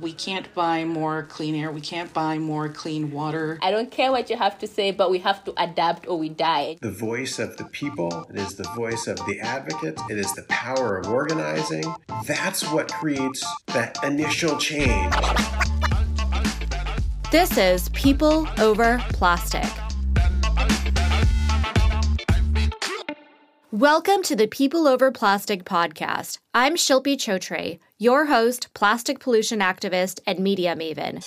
We can't buy more clean air. We can't buy more clean water. I don't care what you have to say, but we have to adapt or we die. The voice of the people, it is the voice of the advocate, it is the power of organizing. That's what creates that initial change. This is People Over Plastic. Welcome to the People Over Plastic podcast. I'm Shilpi Chhotray, your host, plastic pollution activist, and media maven.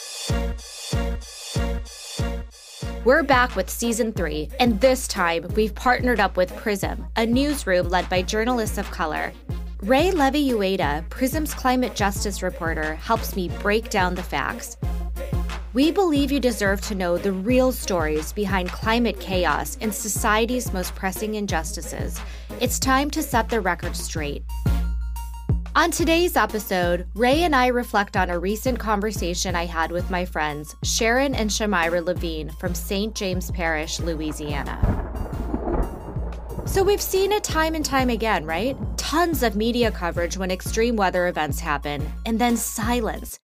We're back with season three, and this time we've partnered up with Prism, a newsroom led by journalists of color. Ray Levy Uyeda, Prism's climate justice reporter, helps me break down the facts. We believe you deserve to know the real stories behind climate chaos and society's most pressing injustices. It's time to set the record straight. On today's episode, Ray and I reflect on a recent conversation I had with my friends Sharon and Shamyra Lavigne from St. James Parish, Louisiana. So we've seen it time and time again, right? Tons of media coverage when extreme weather events happen, and then silence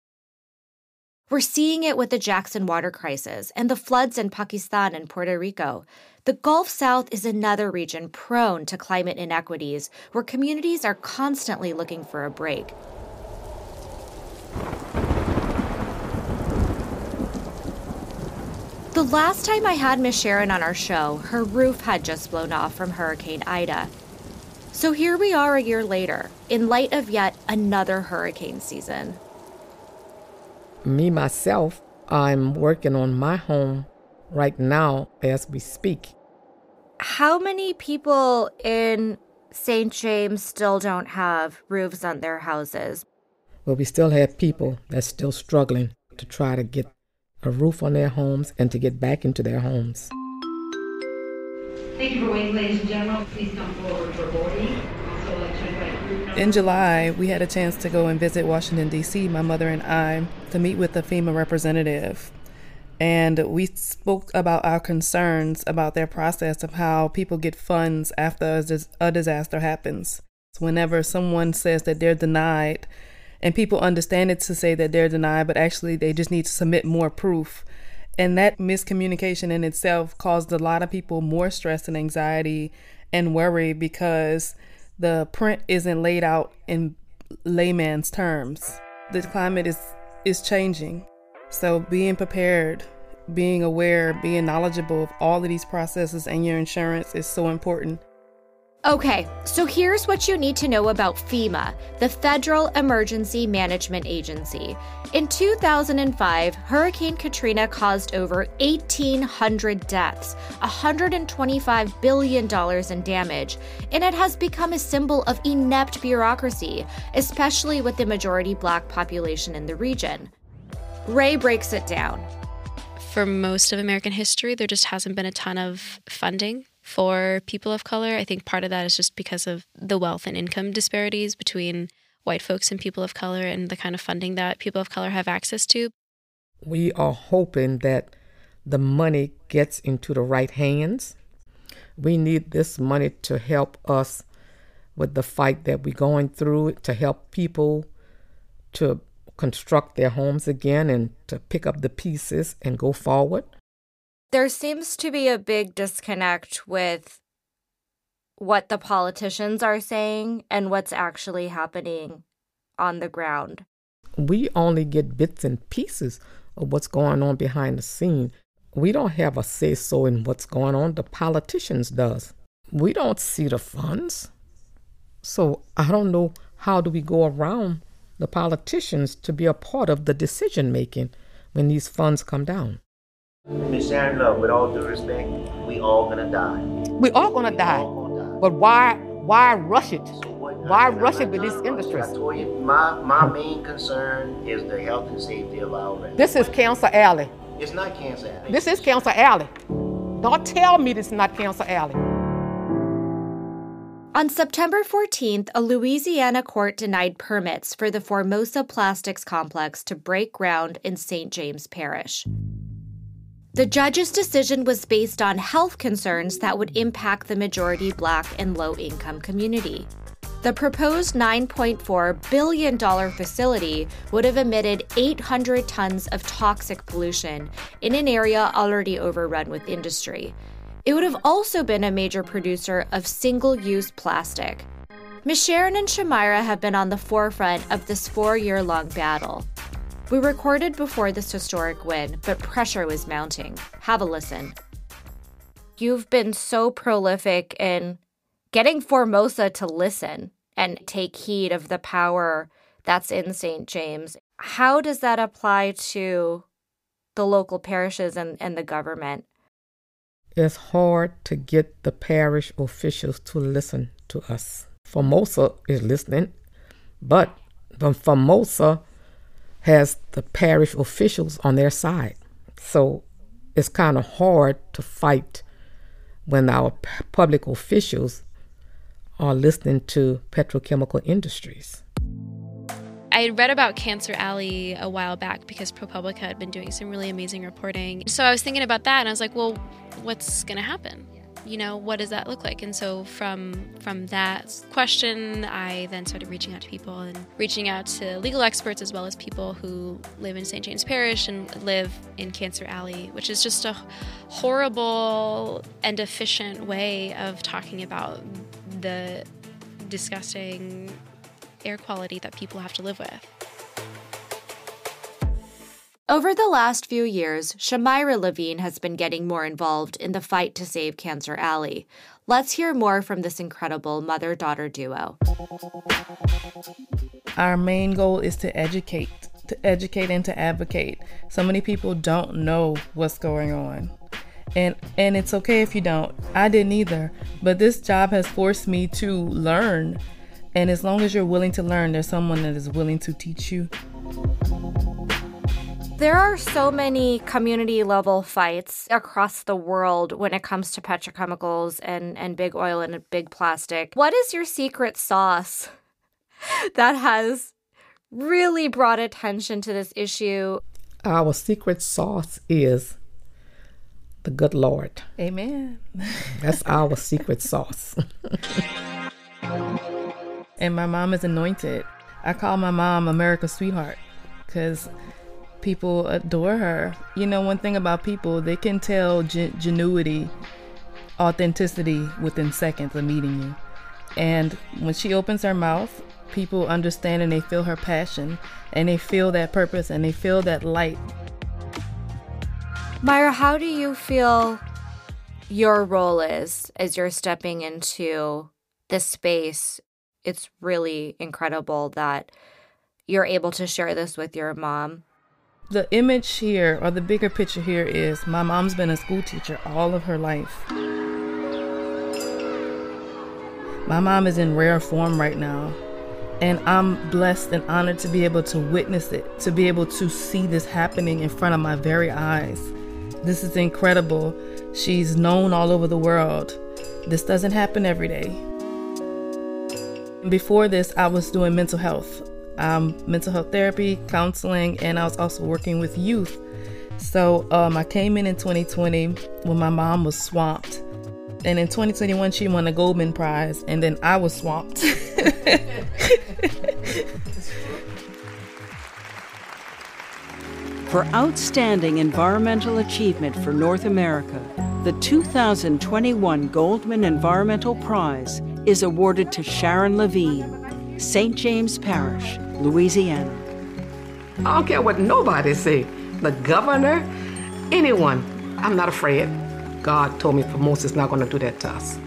we're seeing it with the Jackson water crisis and the floods in Pakistan and Puerto Rico. The Gulf South is another region prone to climate inequities where communities are constantly looking for a break. The last time I had Miss Sharon on our show, her roof had just blown off from Hurricane Ida. So here we are a year later, in light of yet another hurricane season me myself, I'm working on my home right now as we speak. How many people in St. James still don't have roofs on their houses? Well, we still have people that's still struggling to try to get a roof on their homes and to get back into their homes. Thank you for waiting, ladies and gentlemen. Please come forward for boarding. In July, we had a chance to go and visit Washington, D.C., my mother and I, to meet with a FEMA representative. And we spoke about our concerns about their process of how people get funds after a disaster happens. So whenever someone says that they're denied, and people understand it to say that they're denied, but actually they just need to submit more proof. And that miscommunication in itself caused a lot of people more stress and anxiety and worry because the print isn't laid out in layman's terms. The climate is is changing. So being prepared, being aware, being knowledgeable of all of these processes and your insurance is so important. Okay, so here's what you need to know about FEMA, the Federal Emergency Management Agency. In 2005, Hurricane Katrina caused over 1,800 deaths, $125 billion in damage, and it has become a symbol of inept bureaucracy, especially with the majority black population in the region. Ray breaks it down. For most of American history, there just hasn't been a ton of funding for people of color. I think part of that is just because of the wealth and income disparities between white folks and people of color and the kind of funding that people of color have access to. We are hoping that the money gets into the right hands. We need this money to help us with the fight that we're going through, to help people to construct their homes again and to pick up the pieces and go forward there seems to be a big disconnect with what the politicians are saying and what's actually happening on the ground. We only get bits and pieces of what's going on behind the scene. We don't have a say so in what's going on. The politicians does. We don't see the funds. So I don't know how do we go around the politicians to be a part of the decision making when these funds come down. Miss Sharon, Love, with all due respect, we all gonna die. We all gonna die. But why why rush it? So what, why rush it with this industry? I told you, my, my main concern is the health and safety of our residents. This is Cancer Alley. It's not Cancer Alley. This is Cancer Alley. Don't tell me this is not Cancer Alley. On September 14th, a Louisiana court denied permits for the Formosa Plastics Complex to break ground in St. James Parish. The judge's decision was based on health concerns that would impact the majority black and low income community. The proposed $9.4 billion facility would have emitted 800 tons of toxic pollution in an area already overrun with industry. It would have also been a major producer of single use plastic. Ms. Sharon and Shamyra have been on the forefront of this four year long battle. We recorded before this historic win, but pressure was mounting. Have a listen. You've been so prolific in getting Formosa to listen and take heed of the power that's in St. James. How does that apply to the local parishes and, and the government? It's hard to get the parish officials to listen to us. Formosa is listening, but the Formosa has the parish officials on their side. So it's kind of hard to fight when our public officials are listening to petrochemical industries. I had read about Cancer Alley a while back because ProPublica had been doing some really amazing reporting. So I was thinking about that and I was like, well, what's going to happen? You know, what does that look like? And so from from that question, I then started reaching out to people and reaching out to legal experts as well as people who live in St. James Parish and live in Cancer Alley, which is just a horrible and efficient way of talking about the disgusting air quality that people have to live with. Over the last few years, Shamyra Lavigne has been getting more involved in the fight to save Cancer Alley. Let's hear more from this incredible mother daughter duo. Our main goal is to educate, to educate and to advocate. So many people don't know what's going on and and it's okay if you don't i didn't either but this job has forced me to learn and as long as you're willing to learn there's someone that is willing to teach you there are so many community level fights across the world when it comes to petrochemicals and, and big oil and big plastic. What is your secret sauce that has really brought attention to this issue? Our secret sauce is the good Lord. Amen. That's our secret sauce. and my mom is anointed. I call my mom America's sweetheart because people adore her. You know, one thing about people, they can tell gen- genuity, authenticity within seconds of meeting you. And when she opens her mouth, people understand and they feel her passion and they feel that purpose and they feel that light. Myra, how do you feel your role is as you're stepping into this space? It's really incredible that you're able to share this with your mom. The image here, or the bigger picture here, is my mom's been a school teacher all of her life. My mom is in rare form right now. And I'm blessed and honored to be able to witness it, to be able to see this happening in front of my very eyes. This is incredible. She's known all over the world. This doesn't happen every day. Before this, I was doing mental health, um, mental health therapy, counseling, and I was also working with youth. So um, I came in in 2020 when my mom was swamped. And in 2021, she won a Goldman Prize, and then I was swamped. For outstanding environmental achievement for North America, the 2021 Goldman Environmental Prize is awarded to Sharon Lavigne, St. James Parish, Louisiana. I don't care what nobody say, the governor, anyone. I'm not afraid. God told me Formosa is not going to do that to us.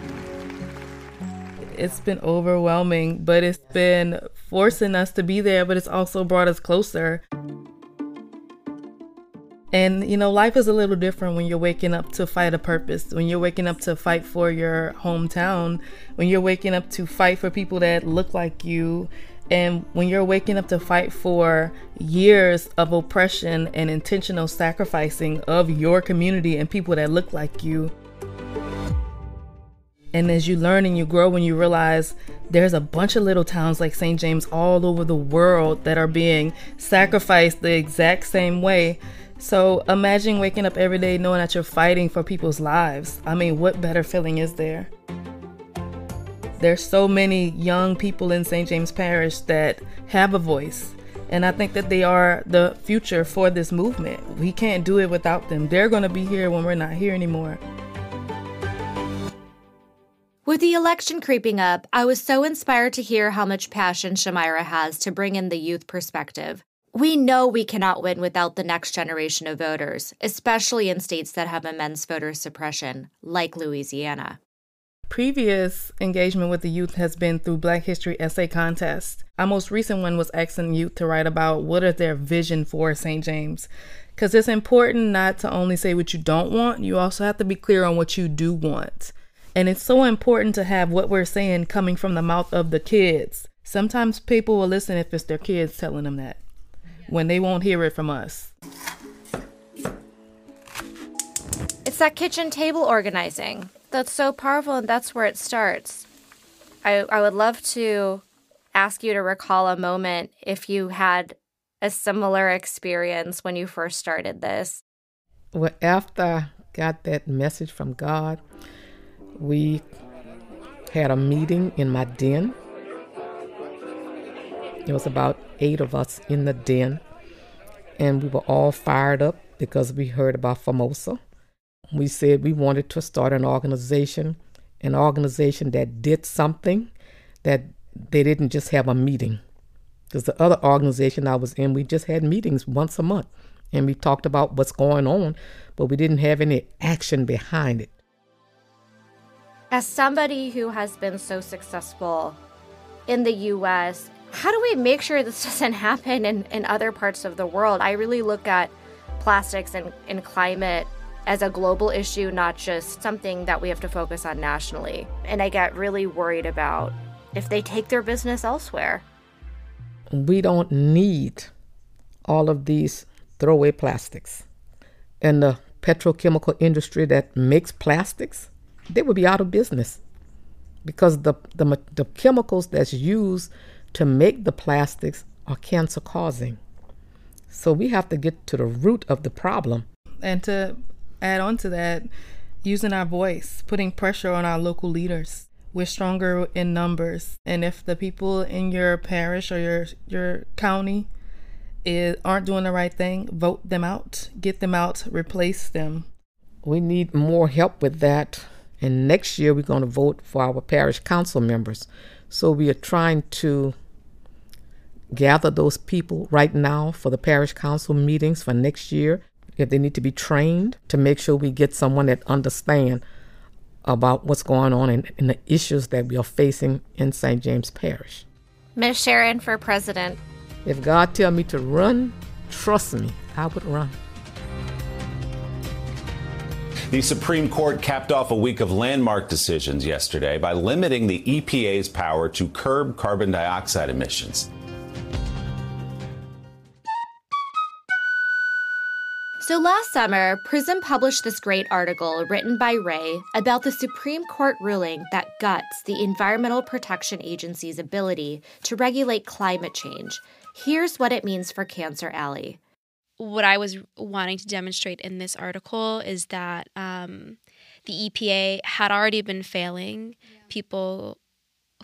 It's been overwhelming, but it's been forcing us to be there, but it's also brought us closer. And you know, life is a little different when you're waking up to fight a purpose, when you're waking up to fight for your hometown, when you're waking up to fight for people that look like you, and when you're waking up to fight for years of oppression and intentional sacrificing of your community and people that look like you. And as you learn and you grow and you realize there's a bunch of little towns like St. James all over the world that are being sacrificed the exact same way so imagine waking up every day knowing that you're fighting for people's lives. I mean, what better feeling is there? There's so many young people in St. James Parish that have a voice. And I think that they are the future for this movement. We can't do it without them. They're going to be here when we're not here anymore. With the election creeping up, I was so inspired to hear how much passion Shamyra has to bring in the youth perspective. We know we cannot win without the next generation of voters, especially in states that have immense voter suppression, like Louisiana. Previous engagement with the youth has been through Black History Essay Contest. Our most recent one was asking youth to write about what is their vision for St. James. Because it's important not to only say what you don't want, you also have to be clear on what you do want. And it's so important to have what we're saying coming from the mouth of the kids. Sometimes people will listen if it's their kids telling them that when they won't hear it from us. It's that kitchen table organizing that's so powerful, and that's where it starts. I, I would love to ask you to recall a moment if you had a similar experience when you first started this. Well, after I got that message from God, we had a meeting in my den it was about eight of us in the den, and we were all fired up because we heard about Formosa. We said we wanted to start an organization, an organization that did something, that they didn't just have a meeting. Because the other organization I was in, we just had meetings once a month and we talked about what's going on, but we didn't have any action behind it. As somebody who has been so successful in the US how do we make sure this doesn't happen in, in other parts of the world? I really look at plastics and, and climate as a global issue, not just something that we have to focus on nationally. And I get really worried about if they take their business elsewhere. We don't need all of these throwaway plastics. And the petrochemical industry that makes plastics, they would be out of business because the, the, the chemicals that's used to make the plastics are cancer causing. So we have to get to the root of the problem. And to add on to that, using our voice, putting pressure on our local leaders. We're stronger in numbers. And if the people in your parish or your your county is, aren't doing the right thing, vote them out, get them out, replace them. We need more help with that. And next year, we're going to vote for our parish council members. So we are trying to gather those people right now for the parish council meetings for next year. If they need to be trained to make sure we get someone that understand about what's going on and, and the issues that we are facing in St. James Parish. Miss Sharon for president. If God tell me to run, trust me, I would run. The Supreme Court capped off a week of landmark decisions yesterday by limiting the EPA's power to curb carbon dioxide emissions. So last summer, Prism published this great article written by Ray about the Supreme Court ruling that guts the Environmental Protection Agency's ability to regulate climate change. Here's what it means for Cancer Alley what I was wanting to demonstrate in this article is that um, the EPA had already been failing people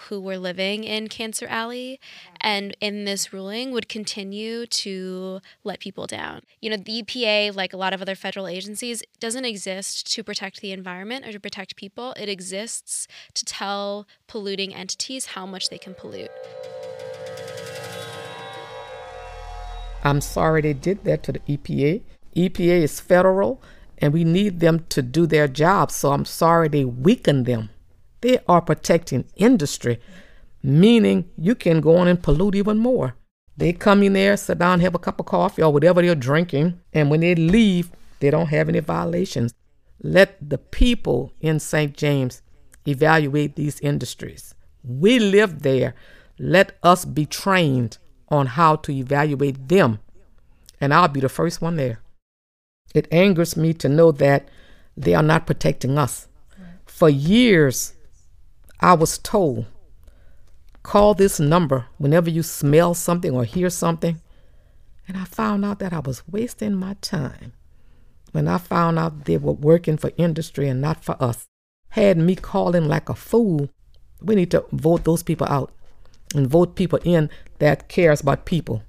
who were living in Cancer Alley, and in this ruling would continue to let people down. You know, the EPA, like a lot of other federal agencies, doesn't exist to protect the environment or to protect people. It exists to tell polluting entities how much they can pollute. I'm sorry they did that to the EPA. EPA is federal and we need them to do their job. So I'm sorry they weakened them. They are protecting industry, meaning you can go on and pollute even more. They come in there, sit down, have a cup of coffee or whatever they're drinking, and when they leave, they don't have any violations. Let the people in St. James evaluate these industries. We live there. Let us be trained on how to evaluate them. And I'll be the first one there. It angers me to know that they are not protecting us. For years, I was told call this number whenever you smell something or hear something. And I found out that I was wasting my time when I found out they were working for industry and not for us. Had me calling like a fool We need to vote those people out and vote people in that cares about people.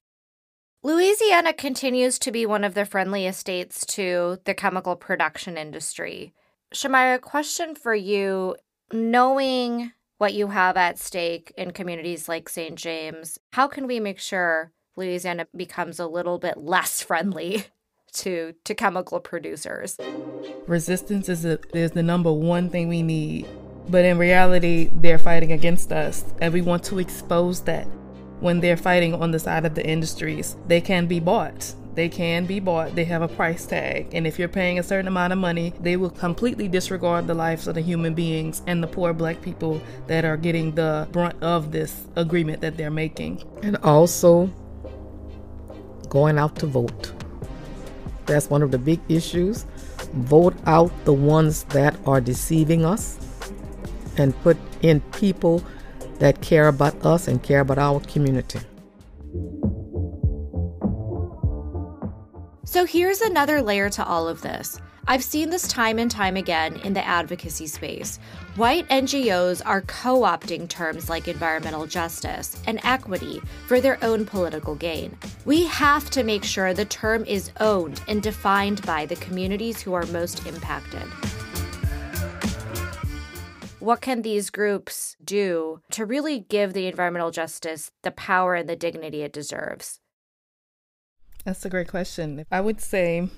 Louisiana continues to be one of the friendliest states to the chemical production industry. Shamyra, question for you. Knowing what you have at stake in communities like St. James, how can we make sure Louisiana becomes a little bit less friendly to to chemical producers? Resistance is a, is the number one thing we need. But in reality, they're fighting against us, and we want to expose that when they're fighting on the side of the industries. They can be bought. They can be bought. They have a price tag. And if you're paying a certain amount of money, they will completely disregard the lives of the human beings and the poor black people that are getting the brunt of this agreement that they're making. And also going out to vote. That's one of the big issues. Vote out the ones that are deceiving us and put in people that care about us and care about our community. So here's another layer to all of this. I've seen this time and time again in the advocacy space. White NGOs are co opting terms like environmental justice and equity for their own political gain. We have to make sure the term is owned and defined by the communities who are most impacted. What can these groups do to really give the environmental justice the power and the dignity it deserves? That's a great question. I would say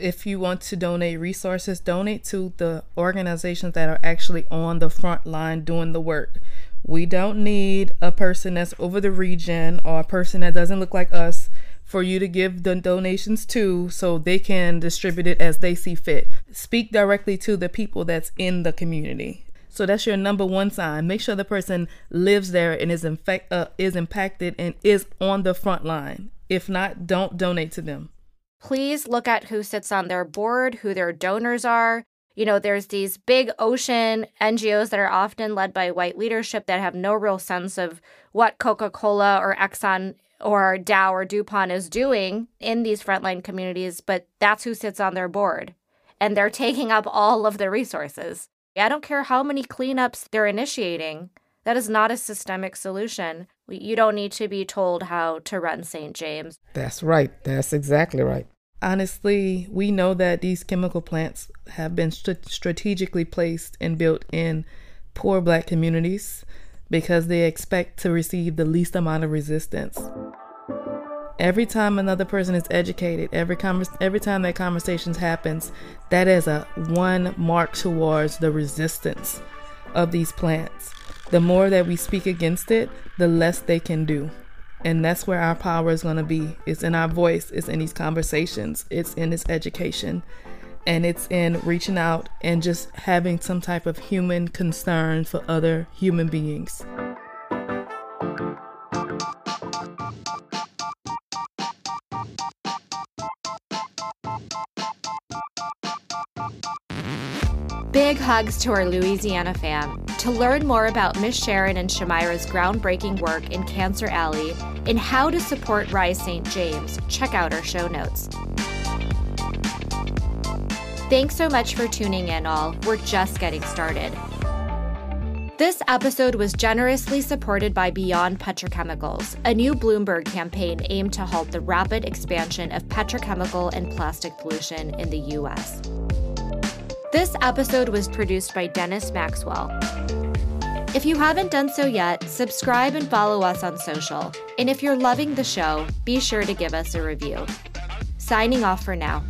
if you want to donate resources, donate to the organizations that are actually on the front line doing the work. We don't need a person that's over the region or a person that doesn't look like us for you to give the donations to so they can distribute it as they see fit. Speak directly to the people that's in the community. So that's your number one sign. Make sure the person lives there and is infect uh, is impacted and is on the front line. If not, don't donate to them. Please look at who sits on their board, who their donors are. You know, there's these big ocean NGOs that are often led by white leadership that have no real sense of what Coca Cola or Exxon or Dow or DuPont is doing in these frontline communities, but that's who sits on their board. And they're taking up all of the resources. I don't care how many cleanups they're initiating. That is not a systemic solution. You don't need to be told how to run St. James. That's right. That's exactly right. Honestly, we know that these chemical plants have been st- strategically placed and built in poor black communities because they expect to receive the least amount of resistance. Every time another person is educated, every every time that conversation happens, that is a one mark towards the resistance of these plants. The more that we speak against it, the less they can do. And that's where our power is going to be. It's in our voice, it's in these conversations, it's in this education, and it's in reaching out and just having some type of human concern for other human beings. Big hugs to our Louisiana fam. To learn more about Miss Sharon and Shamyra's groundbreaking work in Cancer Alley and how to support Rise St. James, check out our show notes. Thanks so much for tuning in, all. We're just getting started. This episode was generously supported by Beyond Petrochemicals, a new Bloomberg campaign aimed to halt the rapid expansion of petrochemical and plastic pollution in the U.S. This episode was produced by Dennis Maxwell. If you haven't done so yet, subscribe and follow us on social. And if you're loving the show, be sure to give us a review. Signing off for now.